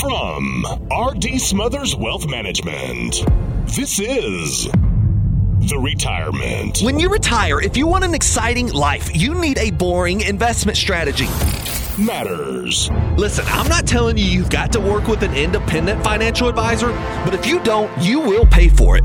From RD Smothers Wealth Management, this is The Retirement. When you retire, if you want an exciting life, you need a boring investment strategy. Matters. Listen, I'm not telling you you've got to work with an independent financial advisor, but if you don't, you will pay for it.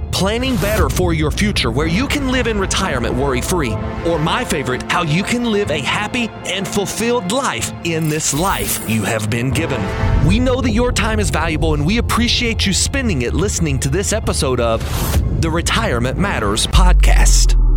planning better for your future where you can live in retirement worry free, or my favorite, how you can live a happy and fulfilled life in this life you have been given. We know that your time is valuable and we appreciate you spending it listening to this episode of the Retirement Matters podcast.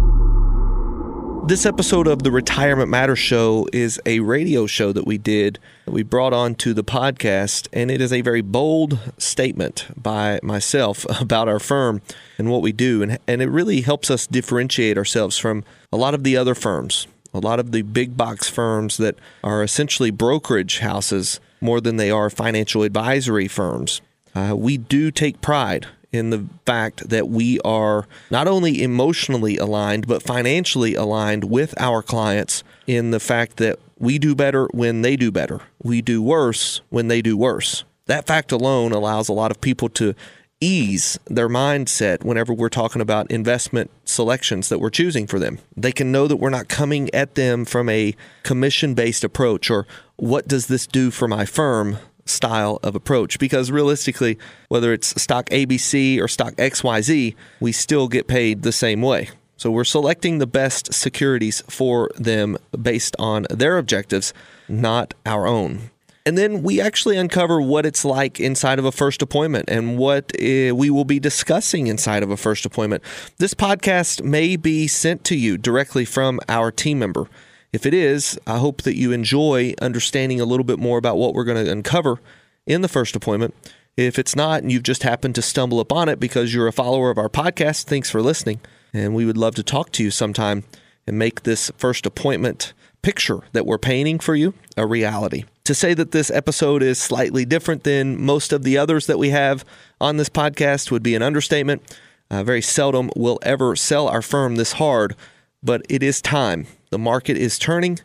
This episode of the Retirement Matters Show is a radio show that we did, that we brought on to the podcast, and it is a very bold statement by myself about our firm and what we do. And, and it really helps us differentiate ourselves from a lot of the other firms, a lot of the big box firms that are essentially brokerage houses more than they are financial advisory firms. Uh, we do take pride in the fact that we are not only emotionally aligned, but financially aligned with our clients in the fact that we do better when they do better. We do worse when they do worse. That fact alone allows a lot of people to ease their mindset whenever we're talking about investment selections that we're choosing for them. They can know that we're not coming at them from a commission based approach or what does this do for my firm style of approach because realistically, whether it's stock ABC or stock XYZ, we still get paid the same way. So we're selecting the best securities for them based on their objectives, not our own. And then we actually uncover what it's like inside of a first appointment and what uh, we will be discussing inside of a first appointment. This podcast may be sent to you directly from our team member. If it is, I hope that you enjoy understanding a little bit more about what we're going to uncover in the first appointment. If it's not and you've just happened to stumble upon it because you're a follower of our podcast, thanks for listening. And we would love to talk to you sometime and make this first appointment picture that we're painting for you a reality. To say that this episode is slightly different than most of the others that we have on this podcast would be an understatement. Uh, very seldom will ever sell our firm this hard, but it is time. The market is turning,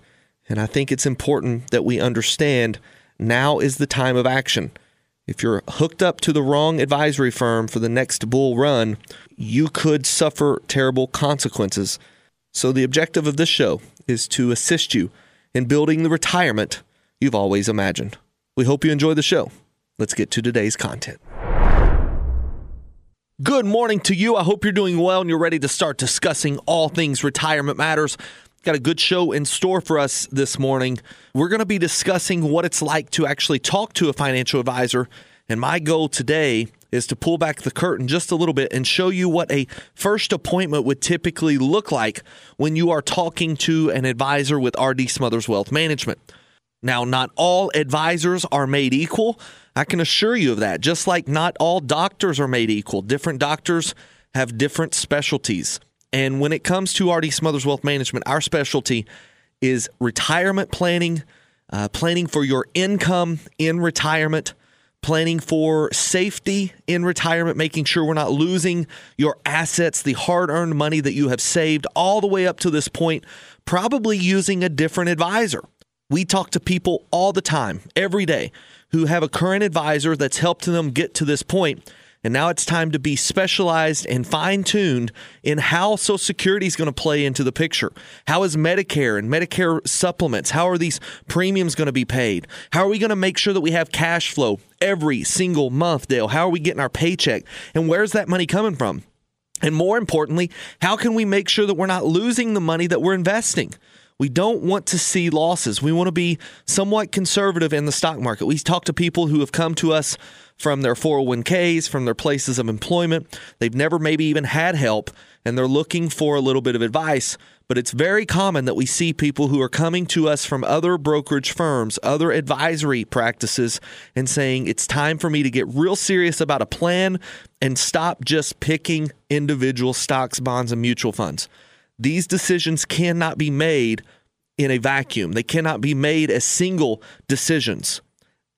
and I think it's important that we understand now is the time of action. If you're hooked up to the wrong advisory firm for the next bull run, you could suffer terrible consequences. So, the objective of this show is to assist you in building the retirement you've always imagined. We hope you enjoy the show. Let's get to today's content. Good morning to you. I hope you're doing well and you're ready to start discussing all things retirement matters. Got a good show in store for us this morning. We're going to be discussing what it's like to actually talk to a financial advisor. And my goal today is to pull back the curtain just a little bit and show you what a first appointment would typically look like when you are talking to an advisor with RD Smothers Wealth Management. Now, not all advisors are made equal. I can assure you of that. Just like not all doctors are made equal, different doctors have different specialties. And when it comes to RD Smothers Wealth Management, our specialty is retirement planning, uh, planning for your income in retirement, planning for safety in retirement, making sure we're not losing your assets, the hard earned money that you have saved all the way up to this point, probably using a different advisor. We talk to people all the time, every day, who have a current advisor that's helped them get to this point. And now it's time to be specialized and fine tuned in how Social Security is going to play into the picture. How is Medicare and Medicare supplements? How are these premiums going to be paid? How are we going to make sure that we have cash flow every single month, Dale? How are we getting our paycheck? And where's that money coming from? And more importantly, how can we make sure that we're not losing the money that we're investing? We don't want to see losses. We want to be somewhat conservative in the stock market. We talk to people who have come to us from their 401ks, from their places of employment. They've never maybe even had help and they're looking for a little bit of advice. But it's very common that we see people who are coming to us from other brokerage firms, other advisory practices, and saying, it's time for me to get real serious about a plan and stop just picking individual stocks, bonds, and mutual funds. These decisions cannot be made in a vacuum. They cannot be made as single decisions.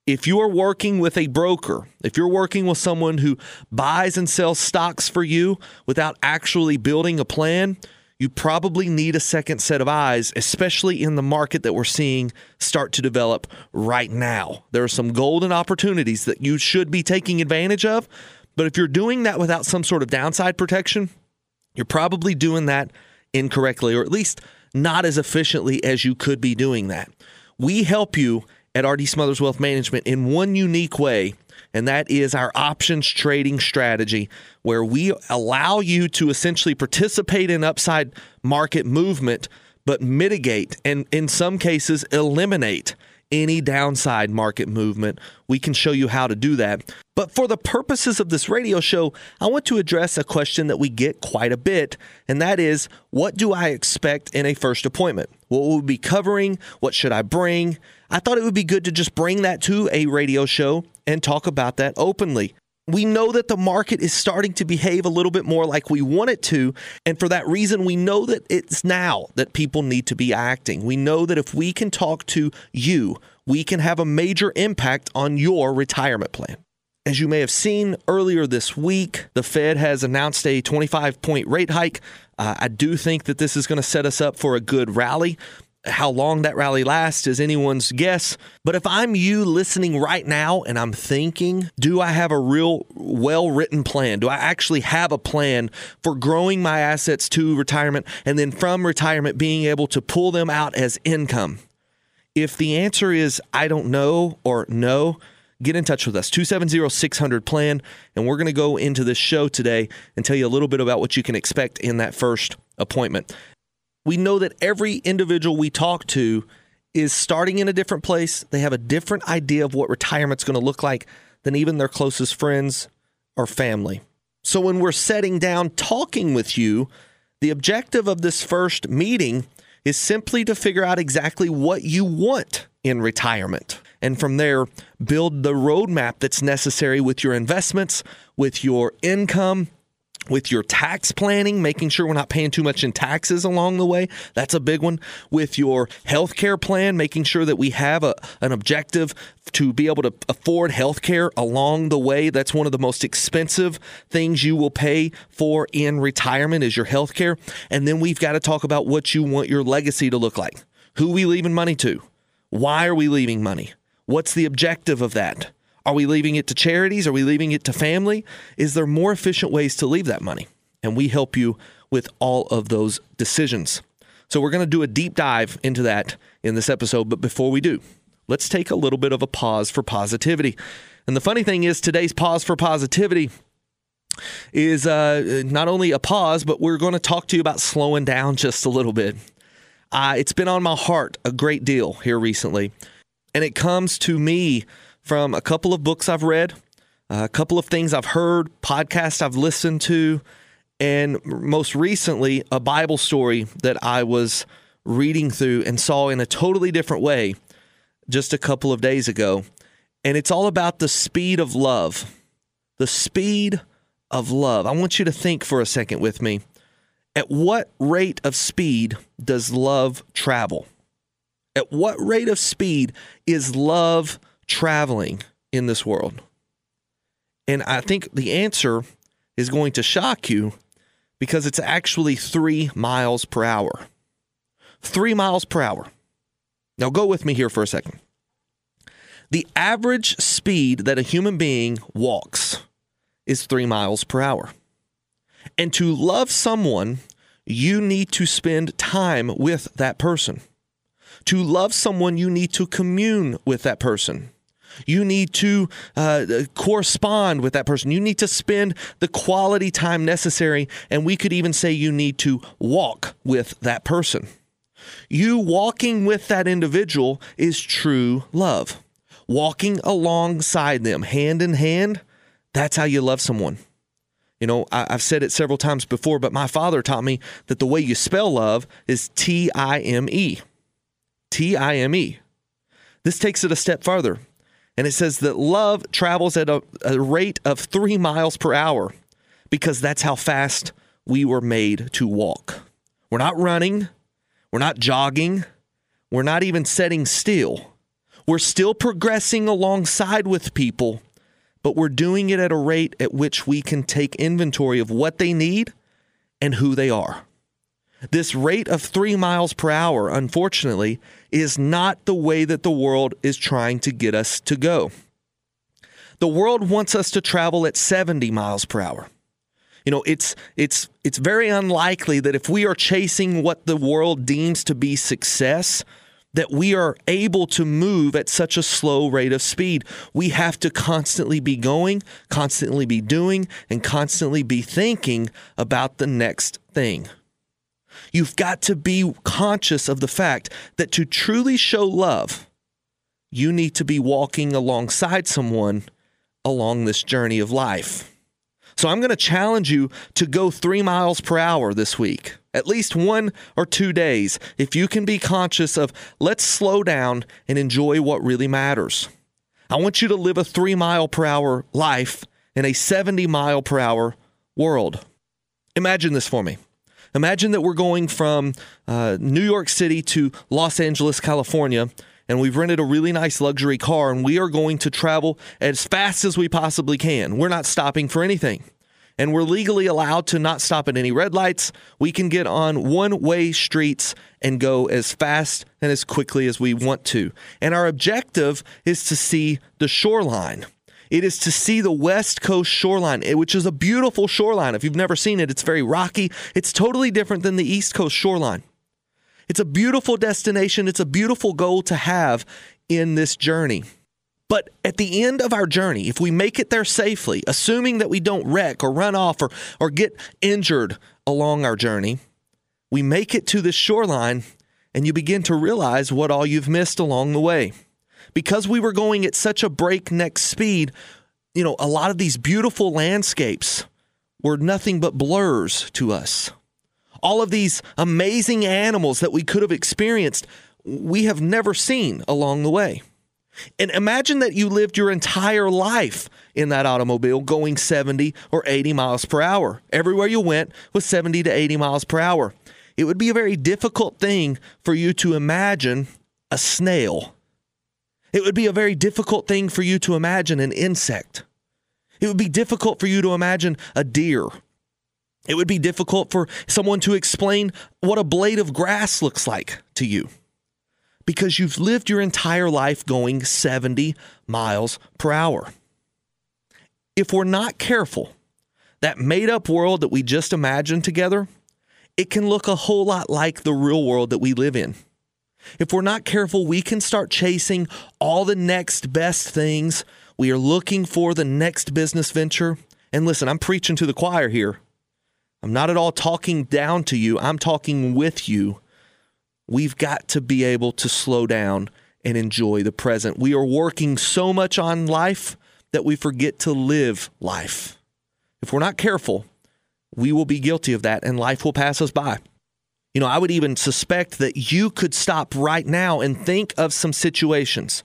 if you're working with a broker, if you're working with someone who buys and sells stocks for you without actually building a plan, you probably need a second set of eyes, especially in the market that we're seeing start to develop right now. There are some golden opportunities that you should be taking advantage of. But if you're doing that without some sort of downside protection, you're probably doing that incorrectly, or at least not as efficiently as you could be doing that. We help you at RD Smothers Wealth Management in one unique way and that is our options trading strategy, where we allow you to essentially participate in upside market movement, but mitigate and in some cases eliminate any downside market movement. We can show you how to do that. But for the purposes of this radio show, I want to address a question that we get quite a bit, and that is what do I expect in a first appointment? What will we be covering? What should I bring? I thought it would be good to just bring that to a radio show and talk about that openly. We know that the market is starting to behave a little bit more like we want it to. And for that reason, we know that it's now that people need to be acting. We know that if we can talk to you, we can have a major impact on your retirement plan. As you may have seen earlier this week, the Fed has announced a 25 point rate hike. Uh, I do think that this is going to set us up for a good rally. How long that rally lasts is anyone's guess. But if I'm you listening right now and I'm thinking, do I have a real well written plan? Do I actually have a plan for growing my assets to retirement and then from retirement being able to pull them out as income? If the answer is I don't know or no, get in touch with us 270 600 plan and we're going to go into this show today and tell you a little bit about what you can expect in that first appointment we know that every individual we talk to is starting in a different place. They have a different idea of what retirement's going to look like than even their closest friends or family. So when we're setting down talking with you, the objective of this first meeting is simply to figure out exactly what you want in retirement. And from there, build the roadmap that's necessary with your investments, with your income, with your tax planning, making sure we're not paying too much in taxes along the way. That's a big one. With your healthcare plan, making sure that we have a, an objective to be able to afford healthcare along the way. That's one of the most expensive things you will pay for in retirement is your healthcare. And then we've got to talk about what you want your legacy to look like. Who we leaving money to? Why are we leaving money? What's the objective of that? Are we leaving it to charities? Are we leaving it to family? Is there more efficient ways to leave that money? And we help you with all of those decisions. So we're going to do a deep dive into that in this episode. But before we do, let's take a little bit of a pause for positivity. And the funny thing is, today's pause for positivity is uh, not only a pause, but we're going to talk to you about slowing down just a little bit. Uh, it's been on my heart a great deal here recently. And it comes to me from a couple of books I've read, a couple of things I've heard, podcasts I've listened to, and most recently, a Bible story that I was reading through and saw in a totally different way just a couple of days ago. And it's all about the speed of love. The speed of love. I want you to think for a second with me. At what rate of speed does love travel? At what rate of speed is love traveling in this world? And I think the answer is going to shock you because it's actually three miles per hour. Three miles per hour. Now, go with me here for a second. The average speed that a human being walks is three miles per hour. And to love someone, you need to spend time with that person. To love someone, you need to commune with that person. You need to uh, correspond with that person. You need to spend the quality time necessary. And we could even say you need to walk with that person. You walking with that individual is true love. Walking alongside them, hand in hand, that's how you love someone. You know, I, have said it several times before, but my father taught me that the way you spell love is T I M E. T I M E. This takes it a step farther. And it says that love travels at a, a rate of three miles per hour because that's how fast we were made to walk. We're not running, we're not jogging, we're not even setting still. We're still progressing alongside with people, but we're doing it at a rate at which we can take inventory of what they need and who they are. This rate of three miles per hour, unfortunately, is not the way that the world is trying to get us to go. The world wants us to travel at 70 miles per hour. You know, it's it's it's very unlikely that if we are chasing what the world deems to be success, that we are able to move at such a slow rate of speed. We have to constantly be going, constantly be doing, and constantly be thinking about the next thing. You've got to be conscious of the fact that to truly show love, you need to be walking alongside someone along this journey of life. So I'm going to challenge you to go three miles per hour this week, at least one or two days, if you can be conscious of let's slow down and enjoy what really matters. I want you to live a three mile per hour life in a 70 mile per hour world. Imagine this for me. Imagine that we're going from uh, New York City to Los Angeles, California, and we've rented a really nice luxury car, and we are going to travel as fast as we possibly can. We're not stopping for anything. And we're legally allowed to not stop at any red lights. We can get on one way streets and go as fast and as quickly as we want to. And our objective is to see the shoreline. It is to see the West Coast shoreline, eh, which is a beautiful shoreline. If you've never seen it, it's very rocky. It's totally different than the East Coast shoreline. It's a beautiful destination. It's a beautiful goal to have in this journey. But at the end of our journey, if we make it there safely, assuming that we don't wreck or run off or, or get injured along our journey, we make it to this shoreline and you begin to realize what all you've missed along the way because we were going at such a breakneck speed, you know, a lot of these beautiful landscapes were nothing but blurs to us. All of these amazing animals that we could have experienced, we have never seen along the way. And imagine that you lived your entire life in that automobile going 70 or 80 miles per hour. Everywhere you went was 70 to 80 miles per hour. It would be a very difficult thing for you to imagine a snail it would be a very difficult thing for you to imagine an insect. It would be difficult for you to imagine a deer. It would be difficult for someone to explain what a blade of grass looks like to you because you've lived your entire life going 70 miles per hour. If we're not careful, that made up world that we just imagined together, it can look a whole lot like the real world that we live in. If we're not careful, we can start chasing all the next best things. We are looking for the next business venture. And listen, I'm preaching to the choir here. I'm not at all talking down to you, I'm talking with you. We've got to be able to slow down and enjoy the present. We are working so much on life that we forget to live life. If we're not careful, we will be guilty of that and life will pass us by. You know, I would even suspect that you could stop right now and think of some situations.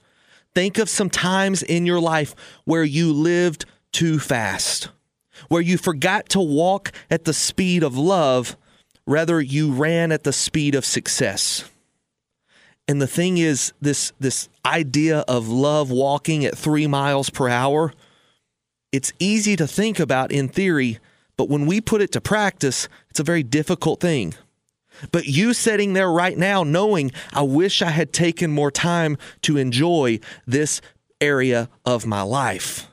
Think of some times in your life where you lived too fast, where you forgot to walk at the speed of love, rather, you ran at the speed of success. And the thing is, this, this idea of love walking at three miles per hour, it's easy to think about in theory, but when we put it to practice, it's a very difficult thing. But you sitting there right now knowing, I wish I had taken more time to enjoy this area of my life.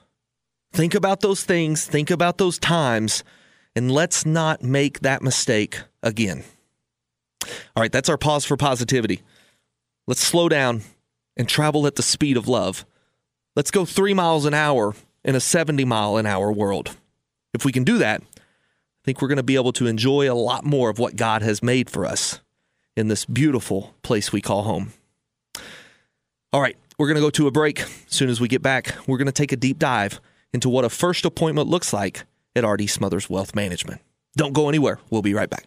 Think about those things, think about those times, and let's not make that mistake again. All right, that's our pause for positivity. Let's slow down and travel at the speed of love. Let's go three miles an hour in a 70 mile an hour world. If we can do that, think we're going to be able to enjoy a lot more of what God has made for us in this beautiful place we call home. All right, we're going to go to a break. As soon as we get back, we're going to take a deep dive into what a first appointment looks like at RD Smothers Wealth Management. Don't go anywhere. We'll be right back.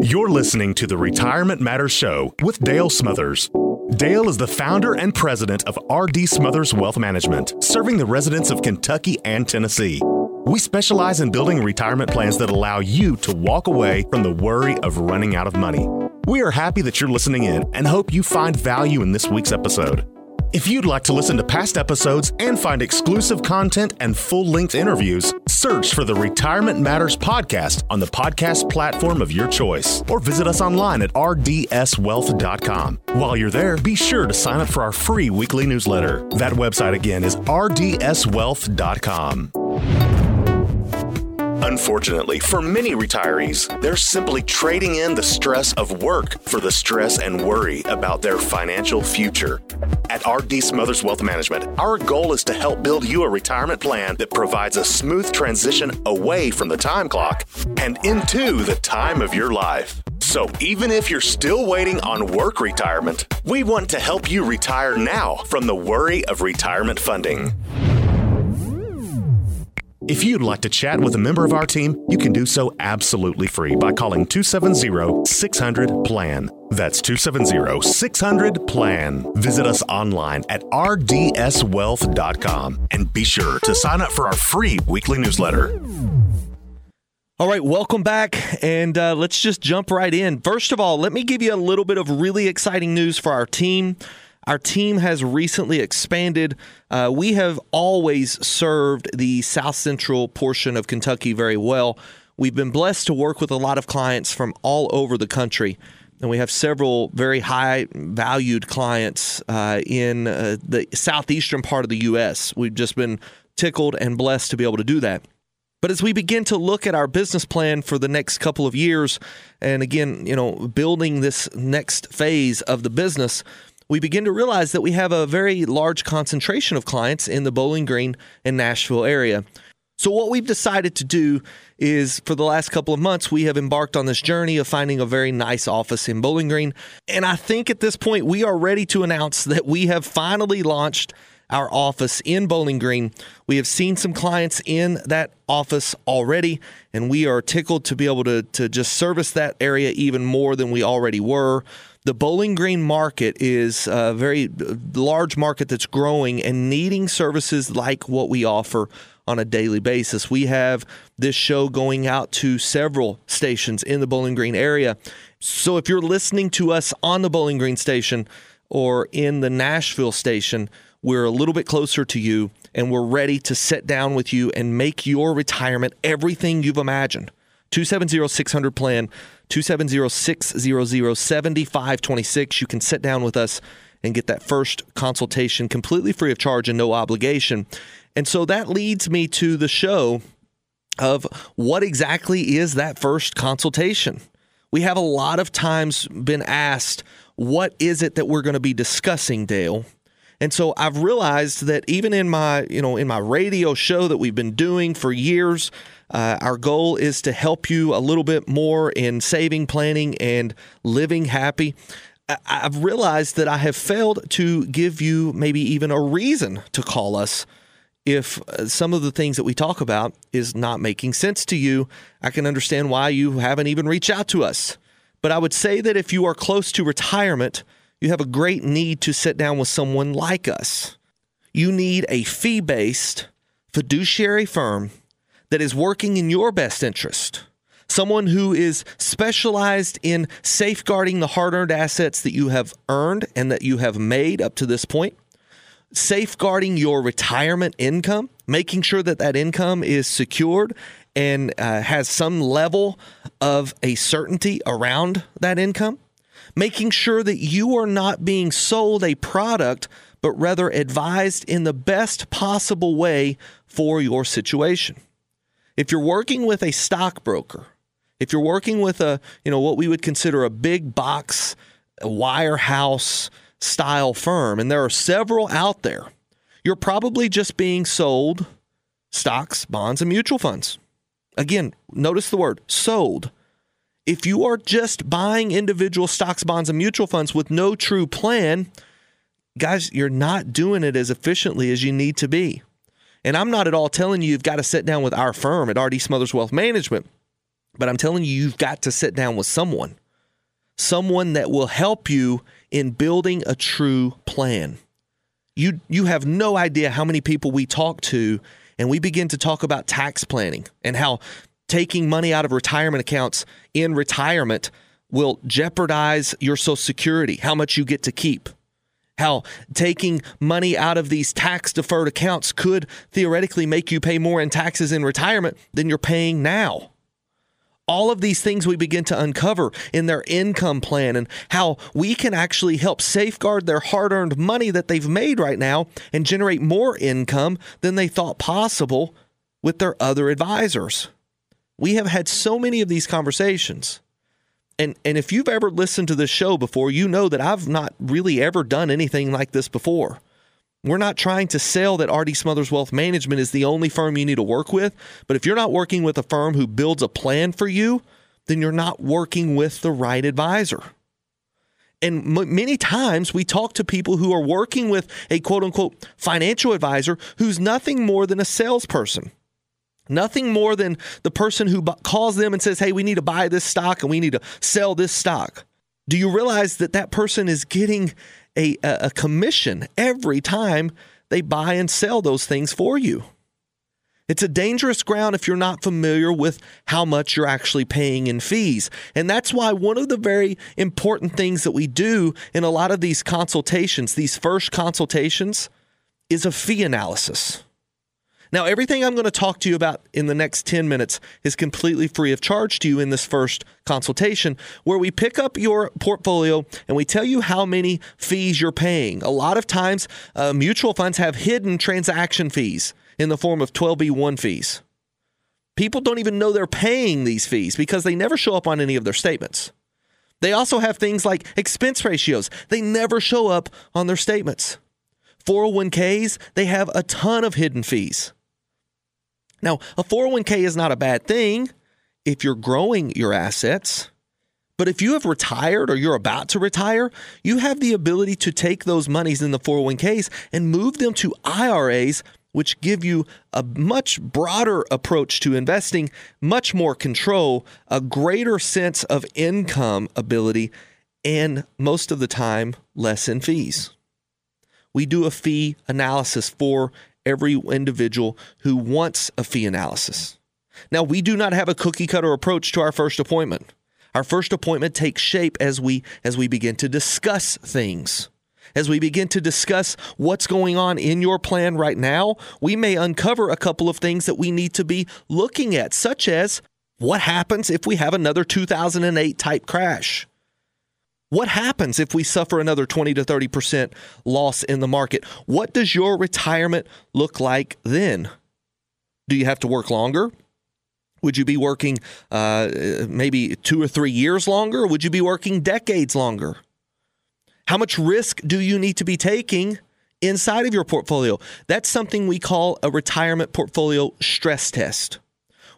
You're listening to the Retirement Matters Show with Dale Smothers. Dale is the founder and president of RD Smothers Wealth Management, serving the residents of Kentucky and Tennessee. We specialize in building retirement plans that allow you to walk away from the worry of running out of money. We are happy that you're listening in and hope you find value in this week's episode. If you'd like to listen to past episodes and find exclusive content and full length interviews, search for the Retirement Matters podcast on the podcast platform of your choice or visit us online at rdswealth.com. While you're there, be sure to sign up for our free weekly newsletter. That website again is rdswealth.com. Unfortunately, for many retirees, they're simply trading in the stress of work for the stress and worry about their financial future. At RD Smothers Wealth Management, our goal is to help build you a retirement plan that provides a smooth transition away from the time clock and into the time of your life. So, even if you're still waiting on work retirement, we want to help you retire now from the worry of retirement funding. If you'd like to chat with a member of our team, you can do so absolutely free by calling 270 600 PLAN. That's 270 600 PLAN. Visit us online at rdswealth.com and be sure to sign up for our free weekly newsletter. All right, welcome back, and uh, let's just jump right in. First of all, let me give you a little bit of really exciting news for our team. Our team has recently expanded. Uh, we have always served the south central portion of Kentucky very well. We've been blessed to work with a lot of clients from all over the country. And we have several very high valued clients uh, in uh, the southeastern part of the U.S. We've just been tickled and blessed to be able to do that. But as we begin to look at our business plan for the next couple of years, and again, you know, building this next phase of the business, we begin to realize that we have a very large concentration of clients in the Bowling Green and Nashville area. So, what we've decided to do is for the last couple of months, we have embarked on this journey of finding a very nice office in Bowling Green. And I think at this point, we are ready to announce that we have finally launched our office in Bowling Green. We have seen some clients in that office already, and we are tickled to be able to, to just service that area even more than we already were the Bowling Green market is a very large market that's growing and needing services like what we offer on a daily basis. We have this show going out to several stations in the Bowling Green area. So if you're listening to us on the Bowling Green station or in the Nashville station, we're a little bit closer to you and we're ready to sit down with you and make your retirement everything you've imagined. 270 600 plan 270-600-7526. You can sit down with us and get that first consultation completely free of charge and no obligation. And so that leads me to the show of what exactly is that first consultation. We have a lot of times been asked, what is it that we're going to be discussing, Dale? And so I've realized that even in my, you know, in my radio show that we've been doing for years, uh, our goal is to help you a little bit more in saving, planning, and living happy. I've realized that I have failed to give you maybe even a reason to call us if uh, some of the things that we talk about is not making sense to you. I can understand why you haven't even reached out to us. But I would say that if you are close to retirement, you have a great need to sit down with someone like us. You need a fee based fiduciary firm that is working in your best interest. Someone who is specialized in safeguarding the hard earned assets that you have earned and that you have made up to this point, safeguarding your retirement income, making sure that that income is secured and uh, has some level of a certainty around that income, making sure that you are not being sold a product, but rather advised in the best possible way for your situation. If you're working with a stockbroker, if you're working with a, you know, what we would consider a big box wirehouse style firm, and there are several out there, you're probably just being sold stocks, bonds, and mutual funds. Again, notice the word sold. If you are just buying individual stocks, bonds, and mutual funds with no true plan, guys, you're not doing it as efficiently as you need to be. And I'm not at all telling you you've got to sit down with our firm at RD Smothers Wealth Management, but I'm telling you you've got to sit down with someone, someone that will help you in building a true plan. You you have no idea how many people we talk to and we begin to talk about tax planning and how taking money out of retirement accounts in retirement will jeopardize your Social Security, how much you get to keep. How taking money out of these tax deferred accounts could theoretically make you pay more in taxes in retirement than you're paying now all of these things we begin to uncover in their income plan and how we can actually help safeguard their hard earned money that they've made right now and generate more income than they thought possible with their other advisors. We have had so many of these conversations. And, and if you've ever listened to this show before, you know that I've not really ever done anything like this before. We're not trying to sell that RD Smothers Wealth Management is the only firm you need to work with. But if you're not working with a firm who builds a plan for you, then you're not working with the right advisor. And m- many times we talk to people who are working with a quote unquote financial advisor who's nothing more than a salesperson. Nothing more than the person who calls them and says, Hey, we need to buy this stock and we need to sell this stock. Do you realize that that person is getting a, a commission every time they buy and sell those things for you. It's a dangerous ground if you're not familiar with how much you're actually paying in fees. And that's why one of the very important things that we do in a lot of these consultations, these first consultations, is a fee analysis. Now, everything I'm going to talk to you about in the next 10 minutes is completely free of charge to you in this first consultation, where we pick up your portfolio and we tell you how many fees you're paying. A lot of times, uh, mutual funds have hidden transaction fees in the form of 12B1 fees. People don't even know they're paying these fees because they never show up on any of their statements. They also have things like expense ratios, they never show up on their statements. 401ks, they have a ton of hidden fees. Now, a 401k is not a bad thing if you're growing your assets. But if you have retired or you're about to retire, you have the ability to take those monies in the 401ks and move them to IRAs, which give you a much broader approach to investing, much more control, a greater sense of income ability, and most of the time, less in fees. We do a fee analysis for every individual who wants a fee analysis. Now, we do not have a cookie cutter approach to our first appointment. Our first appointment takes shape as we as we begin to discuss things. As we begin to discuss what's going on in your plan right now, we may uncover a couple of things that we need to be looking at, such as what happens if we have another 2008 type crash? What happens if we suffer another 20 to 30% loss in the market? What does your retirement look like then? Do you have to work longer? Would you be working uh, maybe two or three years longer? would you be working decades longer? How much risk do you need to be taking inside of your portfolio? That's something we call a retirement portfolio stress test.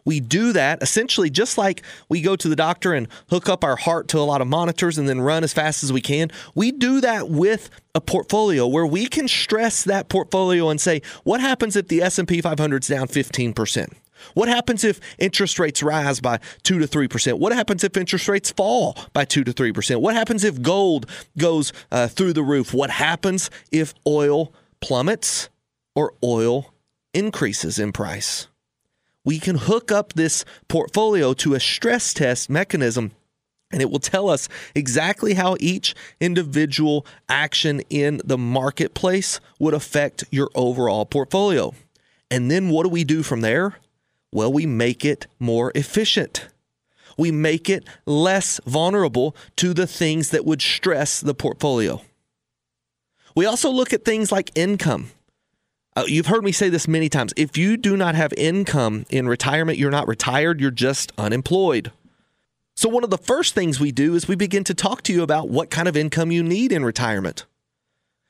We do that essentially just like we go to the doctor and hook up our heart to a lot of monitors and then run as fast as we can. We do that with a portfolio where we can stress that portfolio and say, what happens if the S&P 500 is down 15%? What happens if interest rates rise by 2 to 3%? What happens if interest rates fall by 2 to 3%? What happens if gold goes uh, through the roof? What happens if oil plummets or oil increases in price? We can hook up this portfolio to a stress test mechanism and it will tell us exactly how each individual action in the marketplace would affect your overall portfolio. And then what do we do from there? Well, we make it more efficient. We make it less vulnerable to the things that would stress the portfolio. We also look at things like income. Uh, you've heard me say this many times. If you do not have income in retirement, you're not retired, you're just unemployed. So, one of the first things we do is we begin to talk to you about what kind of income you need in retirement.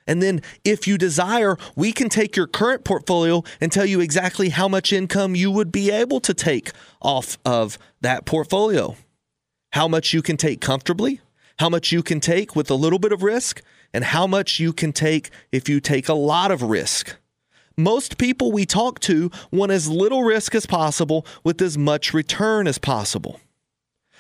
And then, if you desire, we can take your current portfolio and tell you exactly how much income you would be able to take off of that portfolio. How much you can take comfortably, how much you can take with a little bit of risk, and how much you can take if you take a lot of risk. Most people we talk to want as little risk as possible with as much return as possible.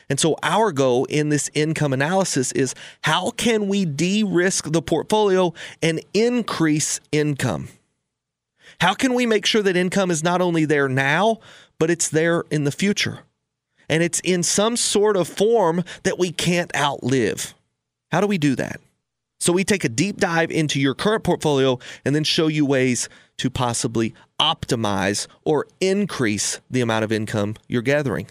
And so, our goal in this income analysis is how can we de risk the portfolio and increase income? How can we make sure that income is not only there now, but it's there in the future? and it's in some sort of form that we can't outlive. How do we do that? So we take a deep dive into your current portfolio and then show you ways to possibly optimize or increase the amount of income you're gathering.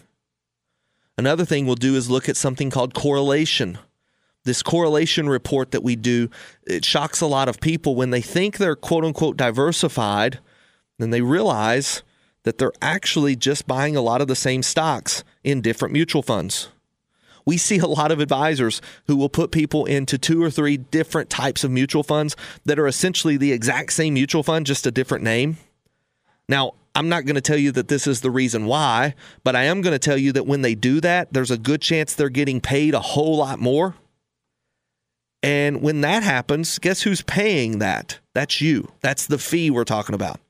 Another thing we'll do is look at something called correlation. This correlation report that we do, it shocks a lot of people when they think they're quote unquote diversified, then they realize that they're actually just buying a lot of the same stocks in different mutual funds. We see a lot of advisors who will put people into two or three different types of mutual funds that are essentially the exact same mutual fund, just a different name. Now, I'm not going to tell you that this is the reason why, but I am going to tell you that when they do that, there's a good chance they're getting paid a whole lot more. And when that happens, guess who's paying that? That's you. That's the fee we're talking about.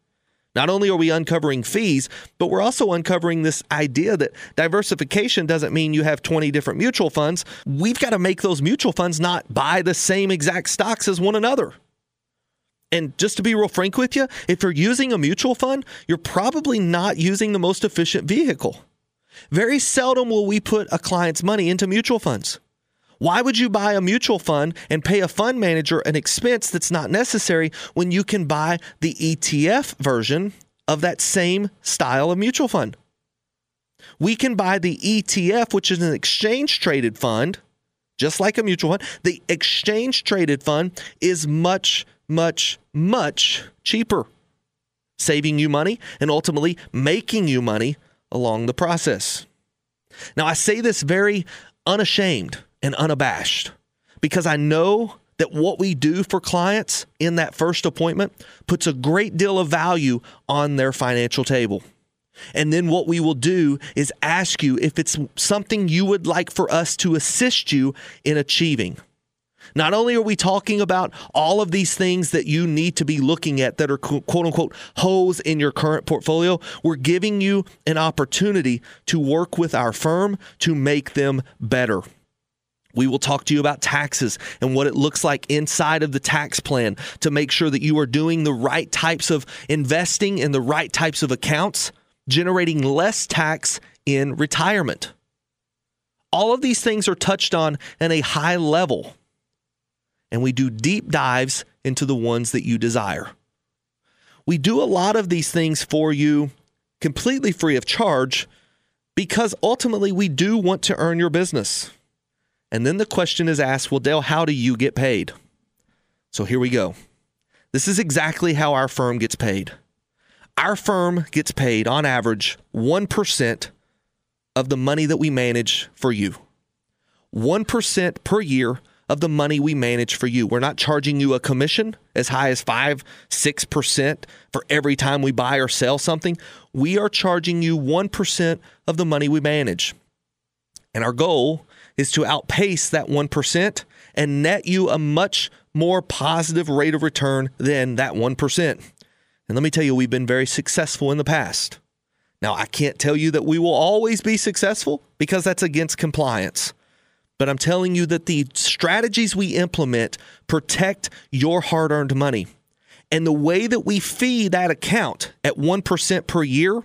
Not only are we uncovering fees, but we're also uncovering this idea that diversification doesn't mean you have 20 different mutual funds. We've got to make those mutual funds not buy the same exact stocks as one another. And just to be real frank with you, if you're using a mutual fund, you're probably not using the most efficient vehicle. Very seldom will we put a client's money into mutual funds. Why would you buy a mutual fund and pay a fund manager an expense that's not necessary when you can buy the ETF version of that same style of mutual fund? We can buy the ETF, which is an exchange traded fund, just like a mutual fund. The exchange traded fund is much, much, much cheaper, saving you money and ultimately making you money along the process. Now, I say this very unashamed and unabashed because I know that what we do for clients in that first appointment puts a great deal of value on their financial table. And then what we will do is ask you if it's something you would like for us to assist you in achieving. Not only are we talking about all of these things that you need to be looking at that are quote unquote holes in your current portfolio, we're giving you an opportunity to work with our firm to make them better. We will talk to you about taxes and what it looks like inside of the tax plan to make sure that you are doing the right types of investing in the right types of accounts, generating less tax in retirement. All of these things are touched on at a high level, and we do deep dives into the ones that you desire. We do a lot of these things for you completely free of charge because ultimately we do want to earn your business. And then the question is asked, well, Dale, how do you get paid? So here we go. This is exactly how our firm gets paid. Our firm gets paid on average 1% of the money that we manage for you. 1% per year of the money we manage for you. We're not charging you a commission as high as 5, 6% for every time we buy or sell something. We are charging you 1% of the money we manage. And our goal is to outpace that 1% and net you a much more positive rate of return than that 1%. And let me tell you, we've been very successful in the past. Now, I can't tell you that we will always be successful because that's against compliance. But I'm telling you that the strategies we implement protect your hard earned money. And the way that we fee that account at 1% per year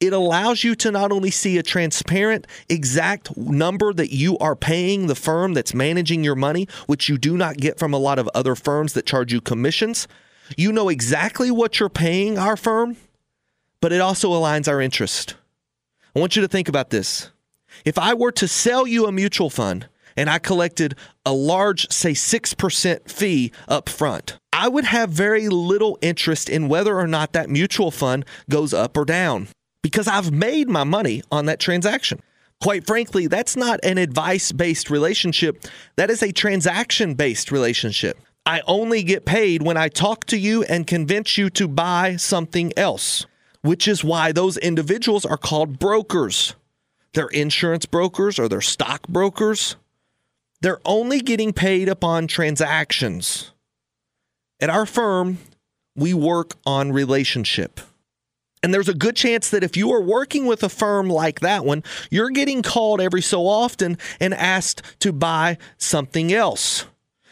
it allows you to not only see a transparent, exact number that you are paying the firm that's managing your money, which you do not get from a lot of other firms that charge you commissions. You know exactly what you're paying our firm, but it also aligns our interest. I want you to think about this. If I were to sell you a mutual fund and I collected a large, say 6% fee up front, I would have very little interest in whether or not that mutual fund goes up or down because I've made my money on that transaction. Quite frankly, that's not an advice based relationship. That is a transaction based relationship. I only get paid when I talk to you and convince you to buy something else, which is why those individuals are called brokers. They're insurance brokers or they're stock brokers. They're only getting paid upon transactions. At our firm, we work on relationship. And there's a good chance that if you are working with a firm like that one, you're getting called every so often and asked to buy something else.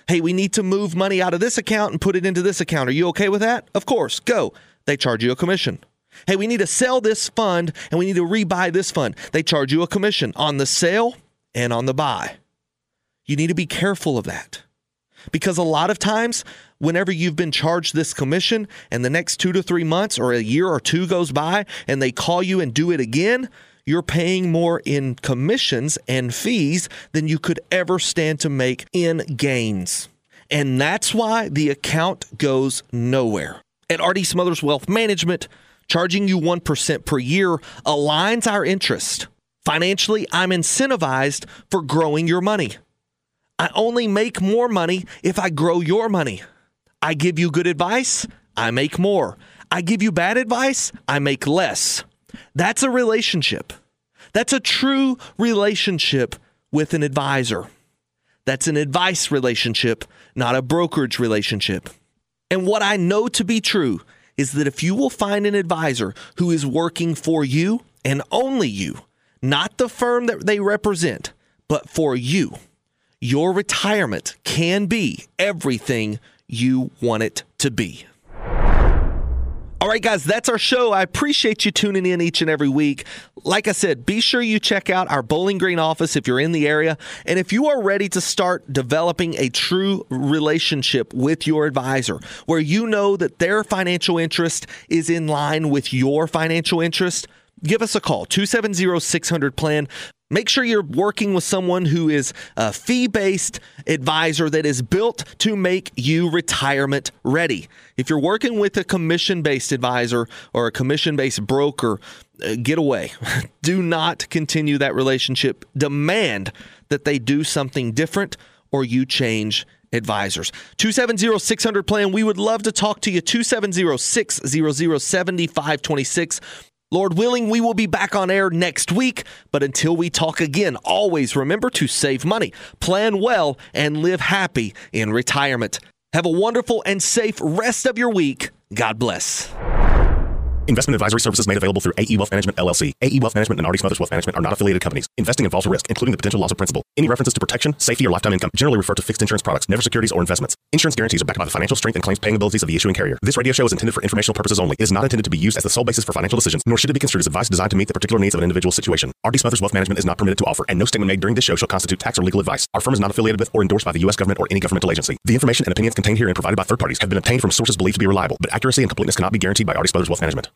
Hey, we need to move money out of this account and put it into this account. Are you okay with that? Of course, go. They charge you a commission. Hey, we need to sell this fund and we need to rebuy this fund. They charge you a commission on the sale and on the buy. You need to be careful of that because a lot of times, whenever you've been charged this commission and the next two to three months or a year or two goes by and they call you and do it again, you're paying more in commissions and fees than you could ever stand to make in gains. And that's why the account goes nowhere. At RD Smothers Wealth Management, charging you 1% per year aligns our interest. Financially, I'm incentivized for growing your money. I only make more money if I grow your money. I give you good advice, I make more. I give you bad advice, I make less. That's a relationship. That's a true relationship with an advisor. That's an advice relationship, not a brokerage relationship. And what I know to be true is that if you will find an advisor who is working for you and only you, not the firm that they represent, but for you, your retirement can be everything you want it to be. All right, guys, that's our show. I appreciate you tuning in each and every week. Like I said, be sure you check out our Bowling Green office if you're in the area. And if you are ready to start developing a true relationship with your advisor, where you know that their financial interest is in line with your financial interest, give us a call 270 600 plan Make sure you're working with someone who is a fee based advisor that is built to make you retirement ready. If you're working with a commission based advisor or a commission based broker, uh, get away. do not continue that relationship. Demand that they do something different or you change advisors. 270 600 plan. We would love to talk to you. 270 600 7526. Lord willing, we will be back on air next week. But until we talk again, always remember to save money, plan well, and live happy in retirement. Have a wonderful and safe rest of your week. God bless. Investment advisory services made available through AE Wealth Management LLC. AE Wealth Management and RD Smothers Wealth Management are not affiliated companies. Investing involves risk, including the potential loss of principal. Any references to protection, safety, or lifetime income generally refer to fixed insurance products, never securities or investments. Insurance guarantees are backed by the financial strength and claims paying abilities of the issuing carrier. This radio show is intended for informational purposes only. It is not intended to be used as the sole basis for financial decisions, nor should it be construed as advice designed to meet the particular needs of an individual situation. RD Smothers Wealth Management is not permitted to offer, and no statement made during this show shall constitute tax or legal advice. Our firm is not affiliated with or endorsed by the U.S. government or any governmental agency. The information and opinions contained herein provided by third parties have been obtained from sources believed to be reliable, but accuracy and completeness cannot be guaranteed by RD Smothers Wealth Management.